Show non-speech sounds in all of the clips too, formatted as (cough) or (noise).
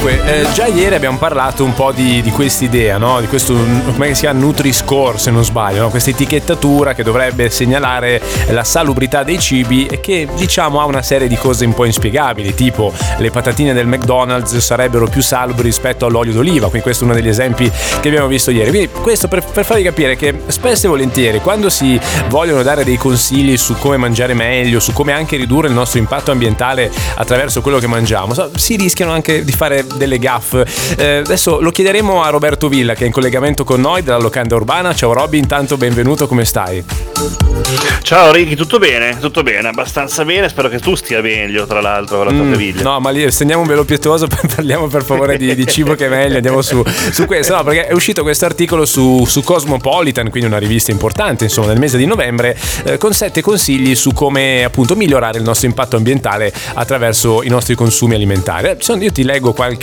Dunque, eh, già ieri abbiamo parlato un po' di, di quest'idea, no? di questo, come si chiama, Nutri-Score se non sbaglio, no? questa etichettatura che dovrebbe segnalare la salubrità dei cibi e che diciamo ha una serie di cose un po' inspiegabili, tipo le patatine del McDonald's sarebbero più salubri rispetto all'olio d'oliva, quindi questo è uno degli esempi che abbiamo visto ieri. Quindi questo per, per farvi capire che spesso e volentieri quando si vogliono dare dei consigli su come mangiare meglio, su come anche ridurre il nostro impatto ambientale attraverso quello che mangiamo, si rischiano anche di fare delle gaffe. Eh, adesso lo chiederemo a Roberto Villa che è in collegamento con noi dalla locanda urbana. Ciao Robby, intanto benvenuto, come stai? Ciao Ricky, tutto bene? Tutto bene, abbastanza bene, spero che tu stia meglio tra l'altro con la tua mm, famiglia. No, ma lì stendiamo un velo pietoso, (laughs) parliamo per favore di, di, cibo che è meglio, andiamo su, su, questo, no, perché è uscito questo articolo su, su, Cosmopolitan, quindi una rivista importante, insomma, nel mese di novembre, eh, con sette consigli su come appunto migliorare il nostro impatto ambientale attraverso i nostri consumi alimentari. Io ti leggo qualche,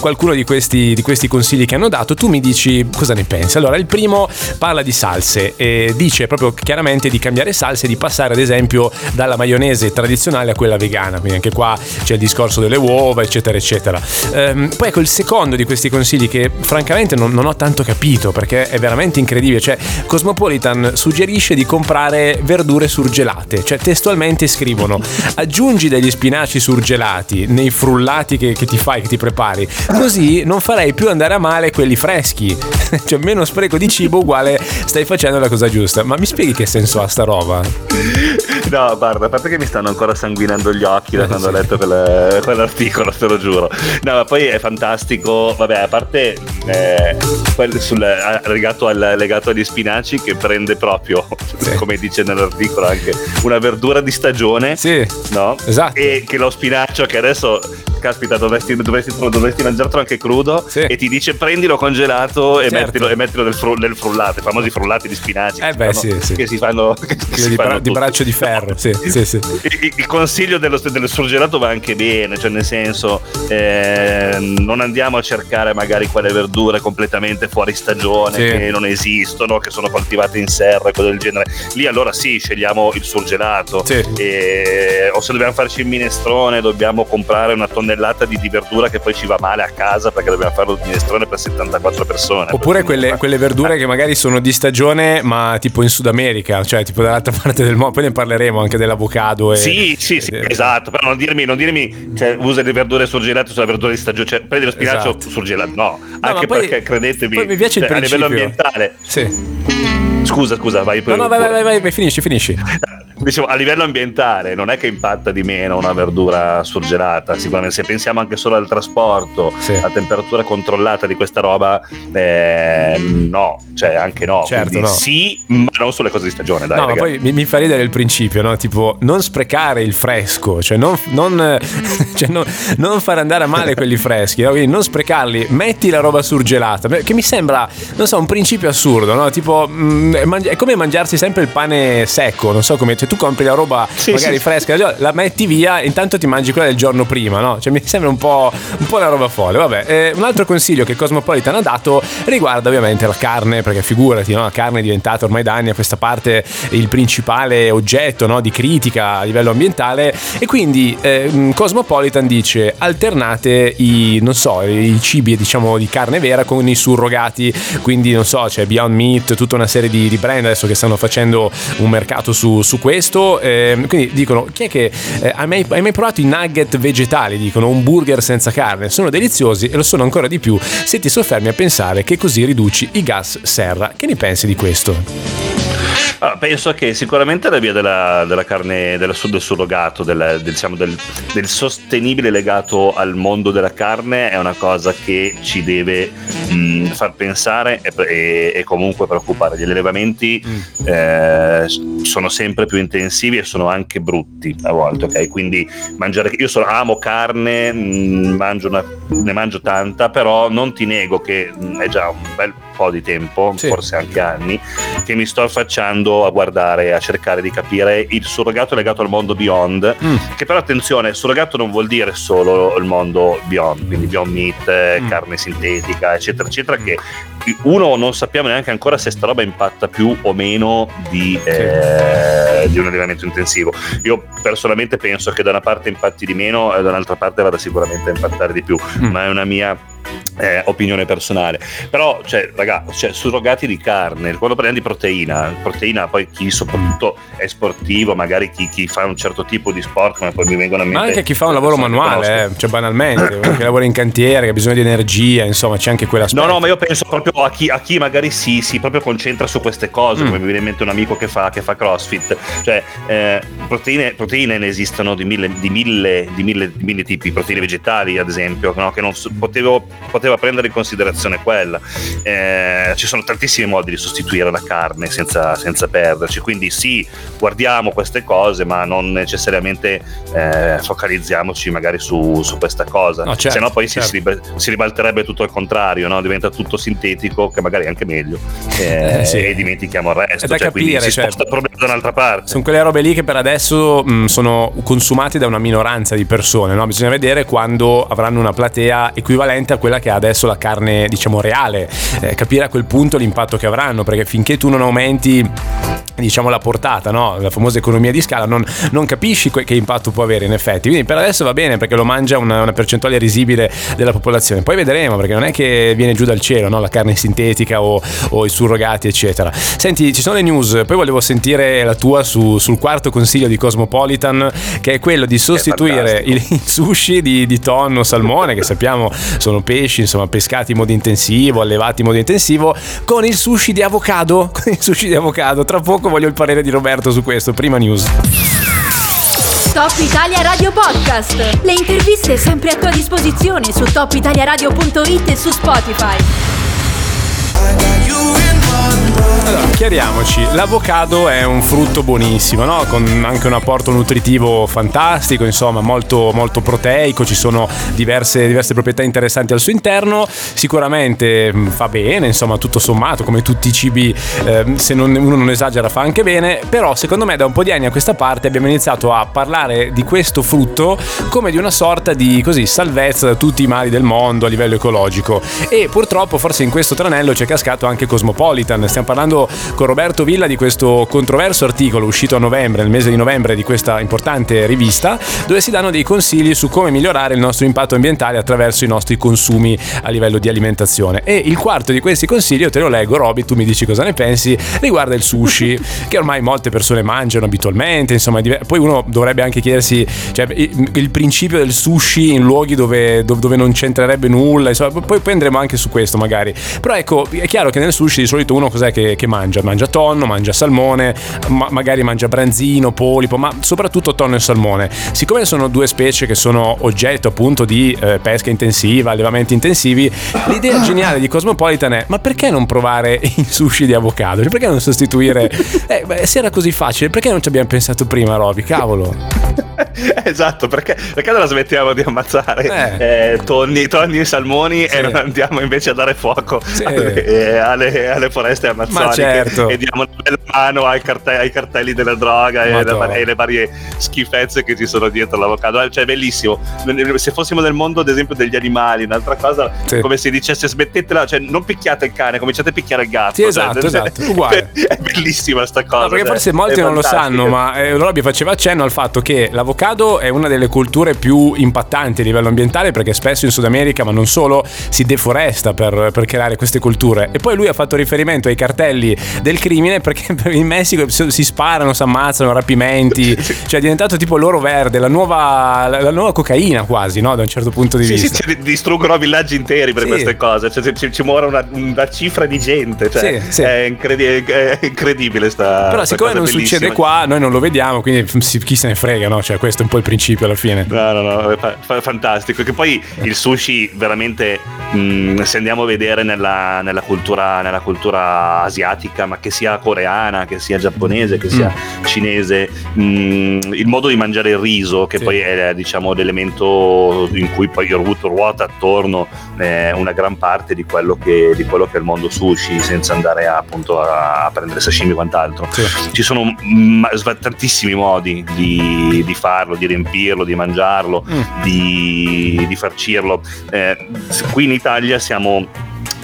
qualcuno di questi, di questi consigli che hanno dato, tu mi dici cosa ne pensi. Allora, il primo parla di salse e dice proprio chiaramente di cambiare salse, di passare ad esempio dalla maionese tradizionale a quella vegana, quindi anche qua c'è il discorso delle uova, eccetera, eccetera. Ehm, poi ecco il secondo di questi consigli che francamente non, non ho tanto capito perché è veramente incredibile, cioè Cosmopolitan suggerisce di comprare verdure surgelate, cioè testualmente scrivono aggiungi degli spinaci surgelati nei frullati che, che ti fai, che ti prepari, così non farei più andare a male quelli freschi, (laughs) cioè meno spreco di cibo uguale stai facendo la cosa giusta, ma mi spieghi che senso ha sta roba? No, guarda, a parte che mi stanno ancora sanguinando gli occhi da eh, quando sì. ho letto quelle, quell'articolo, te lo giuro. No, ma poi è fantastico, vabbè, a parte eh, sul, legato, al, legato, agli spinaci che prende proprio, sì. come dice nell'articolo, anche una verdura di stagione. Sì, no? esatto. E che lo spinaccio che adesso caspita, dovresti, dovresti, dovresti mangiartelo anche crudo sì. e ti dice prendilo congelato e certo. mettilo, e mettilo nel, fru, nel, frullato, i famosi frullati di spinaci. Eh beh, sì, sì. Che si fanno, (laughs) che si di, bra- di, braccio di ferro, sì, (laughs) sì, sì. Il, il, consiglio dello, dello surgelato va anche bene, cioè nel senso eh, non andiamo a cercare magari quelle verdure completamente fuori stagione che non esistono, che sono coltivate in serra e cose del genere. Lì allora sì, scegliamo il surgelato. E, o se dobbiamo farci il minestrone dobbiamo comprare una tonnellata di, di, verdura che poi ci va male a casa perché dobbiamo fare il minestrone per 74 persone. Oppure quelle, quelle, verdure che magari sono di stagione ma tipo in Sud America, cioè tipo dall'altra (laughs) parte del mondo, poi ne parleremo anche dell'avocado. E, sì, sì, sì, e, esatto, però non dirmi, non dirmi cioè, usa le verdure surgelate sulla verdura di stagione, cioè prendi lo spinacio esatto. surgelato, no, no anche poi, perché credetemi, poi mi piace cioè, a livello ambientale. Sì. Scusa, scusa, vai. No, no, vai, vai, vai, vai, finisci, finisci. (laughs) Dicevo, a livello ambientale non è che impatta di meno una verdura surgelata, sicuramente se pensiamo anche solo al trasporto, sì. a temperatura controllata di questa roba, eh, no, cioè anche no. Certo, no. Sì, ma non sulle cose di stagione, dai. No, ma poi mi, fa ridere il principio, no? Tipo, non sprecare il fresco, cioè non, non, (laughs) cioè non, non far andare a male quelli freschi, no? quindi non sprecarli, metti la roba surgelata, che mi sembra, non so, un principio assurdo, no? Tipo, mh, mm, è come mangiarsi sempre il pane secco, non so come, cioè tu compri la roba sì, magari sì. fresca, la metti via, intanto ti mangi quella del giorno prima, no? Cioè mi sembra un po', un po una roba folle. Vabbè, eh, un altro consiglio che Cosmopolitan ha dato riguarda ovviamente la carne, perché figurati, no? la carne è diventata ormai da anni a questa parte il principale oggetto no? di critica a livello ambientale e quindi eh, Cosmopolitan dice alternate i, non so, i cibi diciamo di carne vera con i surrogati, quindi non so, c'è Beyond Meat, tutta una serie di, di brand adesso che stanno facendo un mercato su, su questo, eh, quindi dicono chi è che eh, hai, mai, hai mai provato i nugget vegetali? Dicono un burger senza carne, sono deliziosi e lo sono ancora di più se ti soffermi a pensare che così riduci i gas serra. Che ne pensi di questo? Allora, penso che sicuramente la via della, della carne, della, del surrogato, del, diciamo, del, del, sostenibile legato al mondo della carne è una cosa che ci deve mh, far pensare e, e, e, comunque preoccupare. Gli allevamenti mm. eh, sono sempre più intensivi e sono anche brutti a volte, ok? Quindi mangiare, io sono, amo carne, mh, mangio una, ne mangio tanta, però non ti nego che mh, è già un bel po' di tempo, sì. forse anche anni, che mi sto affacciando a guardare, a cercare di capire il surrogato legato al mondo Beyond, mm. che però attenzione, surrogato non vuol dire solo il mondo Beyond, quindi Beyond Meat, mm. carne sintetica, eccetera, eccetera, che uno non sappiamo neanche ancora se sta roba impatta più o meno di, eh, di un allenamento intensivo. Io personalmente penso che da una parte impatti di meno e da un'altra parte vada sicuramente a impattare di più, mm. ma è una mia eh, opinione personale. Però, cioè, ragazzi, cioè, surrogati di carne, quando parliamo di proteina, proteina poi chi soprattutto è sportivo, magari chi, chi, fa un certo tipo di sport, come poi mi vengono a mente. Ma anche chi fa un lavoro manuale, eh, cioè banalmente, chi (coughs) lavora in cantiere, che ha bisogno di energia, insomma, c'è anche quella No, no, ma io penso proprio a chi, a chi magari si, si, proprio concentra su queste cose, mm. come mi viene in mente un amico che fa, che fa CrossFit. Cioè, eh, proteine, proteine, ne esistono di mille, di, mille, di, mille, di mille tipi, proteine vegetali, ad esempio, no? che non potevo poteva prendere in considerazione quella. Eh, ci sono tantissimi modi di sostituire la carne senza, senza, perderci, quindi sì, guardiamo queste cose, ma non necessariamente eh, focalizziamoci magari su, su questa cosa, no, certo, se no poi certo. si, si, ribalterebbe tutto al contrario, no? diventa tutto sintetico, che magari è anche meglio, eh, eh sì. e dimentichiamo il resto, cioè, capire, si cioè, sposta il problema da un'altra parte. Sono quelle robe lì che per adesso mh, sono consumate da una minoranza di persone, no? bisogna vedere quando avranno una platea equivalente a quella che ha adesso la carne diciamo reale, eh, capire a quel punto l'impatto che avranno, perché finché tu non aumenti diciamo la portata, no? la famosa economia di scala, non, non, capisci che impatto può avere in effetti. Quindi per adesso va bene perché lo mangia una, una, percentuale risibile della popolazione. Poi vedremo perché non è che viene giù dal cielo no? la carne sintetica o, o, i surrogati, eccetera. Senti, ci sono le news, poi volevo sentire la tua su, sul quarto consiglio di Cosmopolitan, che è quello di sostituire il, il, (laughs) sushi di, di tonno, salmone, che sappiamo sono pesci, insomma, pescati in modo intensivo, allevati in modo intensivo, con il sushi di avocado. (laughs) Con il sushi di avocado. Tra poco poco voglio il parere di Roberto su questo. Prima news. Top Italia Radio Podcast. Le interviste sempre a tua disposizione su topitaliaradio.it e su Spotify. Allora, chiariamoci, l'avocado è un frutto buonissimo, no? con anche un apporto nutritivo fantastico, insomma molto, molto proteico, ci sono diverse, diverse, proprietà interessanti al suo interno, sicuramente mm, fa bene, insomma tutto sommato, come tutti i cibi, eh, se non, uno non esagera fa anche bene, però secondo me da un po' di anni a questa parte abbiamo iniziato a parlare di questo frutto come di una sorta di così, salvezza da tutti i mali del mondo a livello ecologico. E purtroppo forse in questo tranello c'è cascato anche Cosmopolitan, stiamo parlando con Roberto Villa di questo controverso articolo uscito a novembre, nel mese di novembre di questa importante rivista, dove si danno dei consigli su come migliorare il nostro impatto ambientale attraverso i nostri consumi a livello di alimentazione. E il quarto di questi consigli, io te lo leggo, Roby, tu mi dici cosa ne pensi, riguarda il sushi, (laughs) che ormai molte persone mangiano abitualmente, insomma, poi uno dovrebbe anche chiedersi cioè, il, principio del sushi in luoghi dove, dove non c'entrerebbe nulla, insomma, poi, poi andremo anche su questo magari. Però ecco, è chiaro che nel sushi di solito uno cos'è che, che mangia? Mangia tonno, mangia salmone, ma magari mangia branzino, polipo, ma soprattutto tonno e salmone. Siccome sono due specie che sono oggetto appunto di eh, pesca intensiva, allevamenti intensivi, l'idea geniale di Cosmopolitan è ma perché non provare il sushi di avocado? Cioè, perché non sostituire... (laughs) Eh, beh, se era così facile, perché non ci abbiamo pensato prima, Roby? Cavolo. (laughs) esatto, perché, perché non la smettiamo di ammazzare eh. Eh, tonni, tonni, e salmoni sì. e non andiamo invece a dare fuoco sì. alle, alle, alle, foreste amazzoniche certo. e diamo una bella mano ai, carte- ai cartelli della droga e le, e le, varie schifezze che ci sono dietro l'avocado. Cioè, è bellissimo. Se fossimo nel mondo, ad esempio, degli animali, un'altra cosa, sì. come si dicesse smettetela, cioè non picchiate il cane, cominciate a picchiare il gatto. Sì, esatto, cioè, esatto, (laughs) uguale. (laughs) È bellissima sta cosa. No, perché cioè, forse molti non lo sanno, ma eh, Robby faceva accenno al fatto che l'avocado è una delle culture più impattanti a livello ambientale perché spesso in Sud America, ma non solo, si deforesta per, per creare queste culture. E poi lui ha fatto riferimento ai cartelli del crimine perché (laughs) in Messico si sparano, si ammazzano, rapimenti, (laughs) cioè è diventato tipo l'oro verde, la nuova, la, la nuova cocaina quasi, no? Da un certo punto di sì, vista. Sì, cioè, distruggono villaggi interi per sì. queste cose, cioè, ci, ci muore una, una, cifra di gente, cioè, sì, è, incredi- è, incredibile sta Però siccome non bellissima. succede qua, noi non lo vediamo, quindi chi se ne frega, no? Cioè questo è un po' il principio alla fine. No, no, no, è fa- fantastico. Che poi il sushi veramente, mh, mm, se andiamo a vedere nella, nella, cultura, nella cultura asiatica, ma che sia coreana, che sia giapponese, che sia mm. cinese, mh, mm, il modo di mangiare il riso, che sì. poi è diciamo l'elemento in cui poi ruota attorno eh, una gran parte di quello, che, di quello, che, è il mondo sushi, senza andare a, appunto a, prendere sashimi e quant'altro. Sì. Ci sono m- tantissimi modi di, di, farlo, di riempirlo, di mangiarlo, mm. di, di farcirlo. Eh, qui in Italia siamo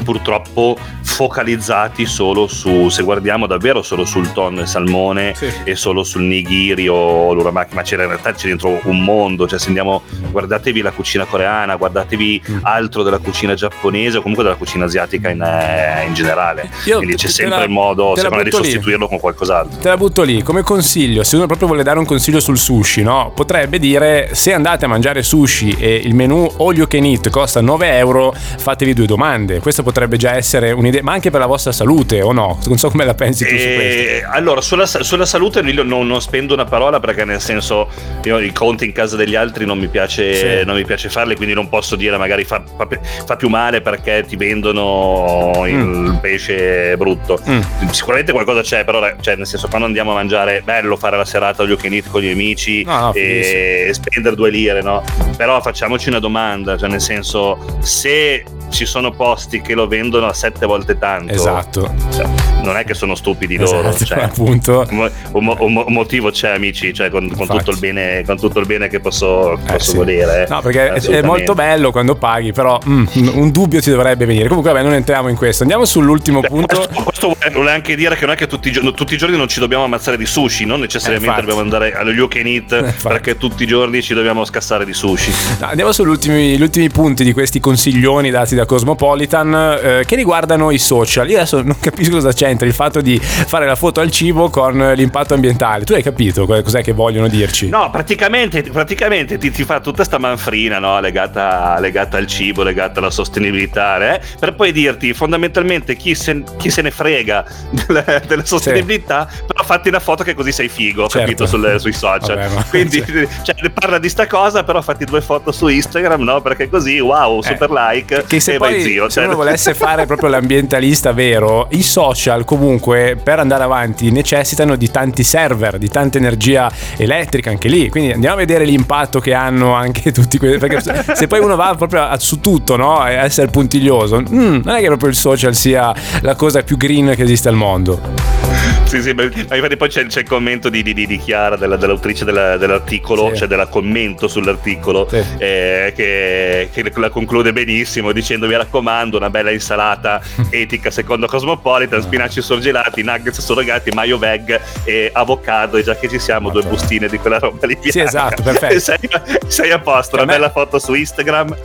purtroppo focalizzati solo su, se guardiamo davvero solo sul tonno e salmone Sì. e solo sul nigiri o l'uramaki, ma c'era in realtà c'è dentro un mondo, cioè se andiamo, guardatevi la cucina coreana, guardatevi Mm. altro della cucina giapponese o comunque della cucina asiatica in, eh, in generale. Io Quindi c'è sempre la- il modo, secondo me, di butto lì. sostituirlo con qualcos'altro. Te la butto lì come consiglio, se uno proprio vuole dare un consiglio sul sushi, no? Potrebbe dire se andate a mangiare sushi e il menù all you can eat costa 9 euro, fatevi due domande. Questa potrebbe già essere un'idea, ma anche per la vostra salute o no? Non so come la pensi tu su questo. E, allora, sulla, sulla salute non, non spendo una parola perché nel senso io i conti in casa degli altri non mi piace, Sì. non mi piace farli, quindi non posso dire magari fa, fa- fa più male perché ti vendono il Mm. pesce brutto. Mm. Sicuramente qualcosa c'è, però cioè, nel senso quando andiamo a mangiare, bello fare la serata can eat con gli amici no, e spendere due lire, no? Però facciamoci una domanda, cioè nel senso se ci sono posti che lo vendono a sette volte tanto, Esatto, cioè, non è che sono stupidi loro, esatto, cioè, (laughs) appunto. un, un un mo- un motivo c'è, amici, cioè, con, con tutto il bene, con tutto il bene che posso, Eh, posso sì. volere. eh. No, perché è- molto bello quando paghi, però mm, un dubbio ti dovrebbe venire. Comunque, vabbè, non entriamo in questo. Andiamo sull'ultimo Cioè, punto. Questo, questo vuole- anche dire che non è che tutti, tutti i giorni non ci dobbiamo ammazzare di sushi, non necessariamente Eh, dobbiamo andare allo you can eat (laughs) Infatti. perché tutti i giorni ci dobbiamo scassare di sushi. No, andiamo sugli ultimi, gli ultimi punti di questi consiglioni dati da Cosmopolitan eh, che riguardano i social. Io adesso non capisco cosa c'entra il fatto di fare la foto al cibo con eh, l'impatto ambientale. Tu hai capito co- cos'è che vogliono dirci? No, praticamente, praticamente ti, ti fa tutta sta manfrina no? legata, legata al cibo, legata alla sostenibilità, eh? per poi dirti fondamentalmente chi se, chi se ne frega (laughs) della, della sostenibilità, però fatti una foto che così sei figo, Certo. capito, sulle- sui (laughs) social. Vabbè, (laughs) Quindi cioè, parla di sta cosa, però fatti due foto su Instagram, no? Perché così, wow, Eh, super like Che se e poi zio. se uno volesse fare proprio l'ambientalista vero, i social comunque per andare avanti necessitano di tanti server, di tanta energia elettrica anche lì. Quindi andiamo a vedere l'impatto che hanno anche (laughs) tutti quelli. Perché se- se poi uno va proprio a- su tutto, no? A essere puntiglioso, mm, non è che proprio il social sia la cosa più green che esiste al mondo. Sì, sì, ma infatti poi c'è, c'è il commento di, di- di- Chiara, della- dell'autrice della- dell'articolo, Sì. cioè della commento sull'articolo, Sì. eh, che, che la conclude benissimo dicendo mi raccomando una bella insalata (laughs) etica secondo Cosmopolitan, spinaci sorgelati, nuggets surrogati, mayo veg e avocado e già che ci siamo due Madonna. bustine di quella roba lì. Sì, esatto, (laughs) perfetto. Sei, sei a posto, una me- bella foto su Instagram.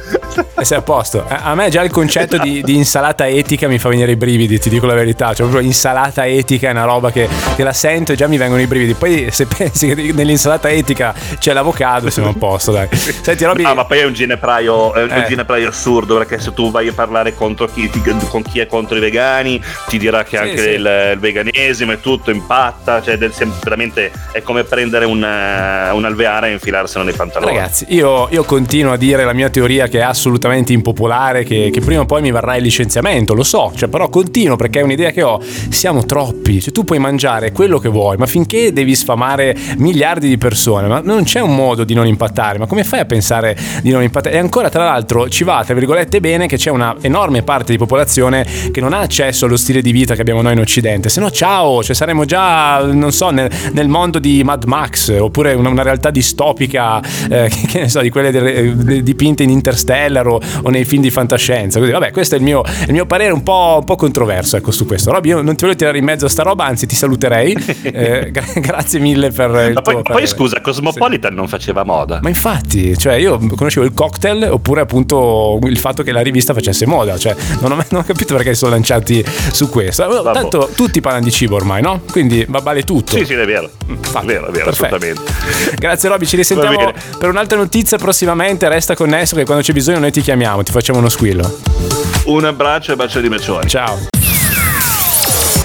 E sei a posto. A me già il concetto di, di (laughs) insalata etica mi fa venire i brividi, ti dico la verità. Cioè, proprio insalata etica è una roba che, che la sento e già mi vengono i brividi. Poi, se (laughs) pensi che nell'insalata etica c'è l'avocado, siamo a posto, dai. Senti, Roby. Ah, ma poi è un ginepraio, è un Eh. ginepraio assurdo perché se tu vai a parlare contro chi, ti- con chi è contro i vegani, ti dirà che Sì, anche sì. Il, il veganesimo e tutto impatta. Cioè, del- veramente è come prendere un, eh, un alveare e infilarselo nei pantaloni. Ragazzi, io, io continuo a dire la mia teoria che è assolutamente impopolare, che, che prima o poi mi varrà il licenziamento, lo so, cioè, però continuo perché è un'idea che ho. Siamo troppi, cioè, tu puoi mangiare quello che vuoi, ma finché devi sfamare miliardi di persone, ma non c'è un modo di non impattare, ma come fai a pensare di non impattare? E ancora, tra l'altro, ci va, tra virgolette, bene che c'è una enorme parte di popolazione che non ha accesso allo stile di vita che abbiamo noi in Occidente, se no ciao, cioè saremmo già, non so, nel, nel mondo di Mad Max, oppure una, una realtà distopica, eh, (laughs) che, che ne so, di quelle del- eh, dipinte in Interstellar o, o nei film di fantascienza. Così, vabbè, questo è il mio, il mio parere un po', un po' controverso ecco, su questo. Roby, io non ti voglio tirare in mezzo a sta roba, anzi ti saluterei. (laughs) Eh, gra- grazie mille per il Ma poi, tuo poi parere. scusa, Cosmopolitan non faceva moda. Ma infatti, cioè io conoscevo il cocktail oppure appunto il fatto che la rivista facesse moda, cioè non ho, mai- non ho capito perché si sono lanciati su questo. Vabbè. Tanto tutti parlano di cibo ormai, no? Quindi va vale tutto. Sì, sì, è vero. Infatti, è vero, è vero, perfetto. assolutamente. Grazie Robby, ci risentiamo per un'altra notizia prossimamente, resta connesso che quando c'è bisogno noi ti chiamiamo, ti facciamo uno squillo. Un abbraccio e bacio di bacioni. Ciao.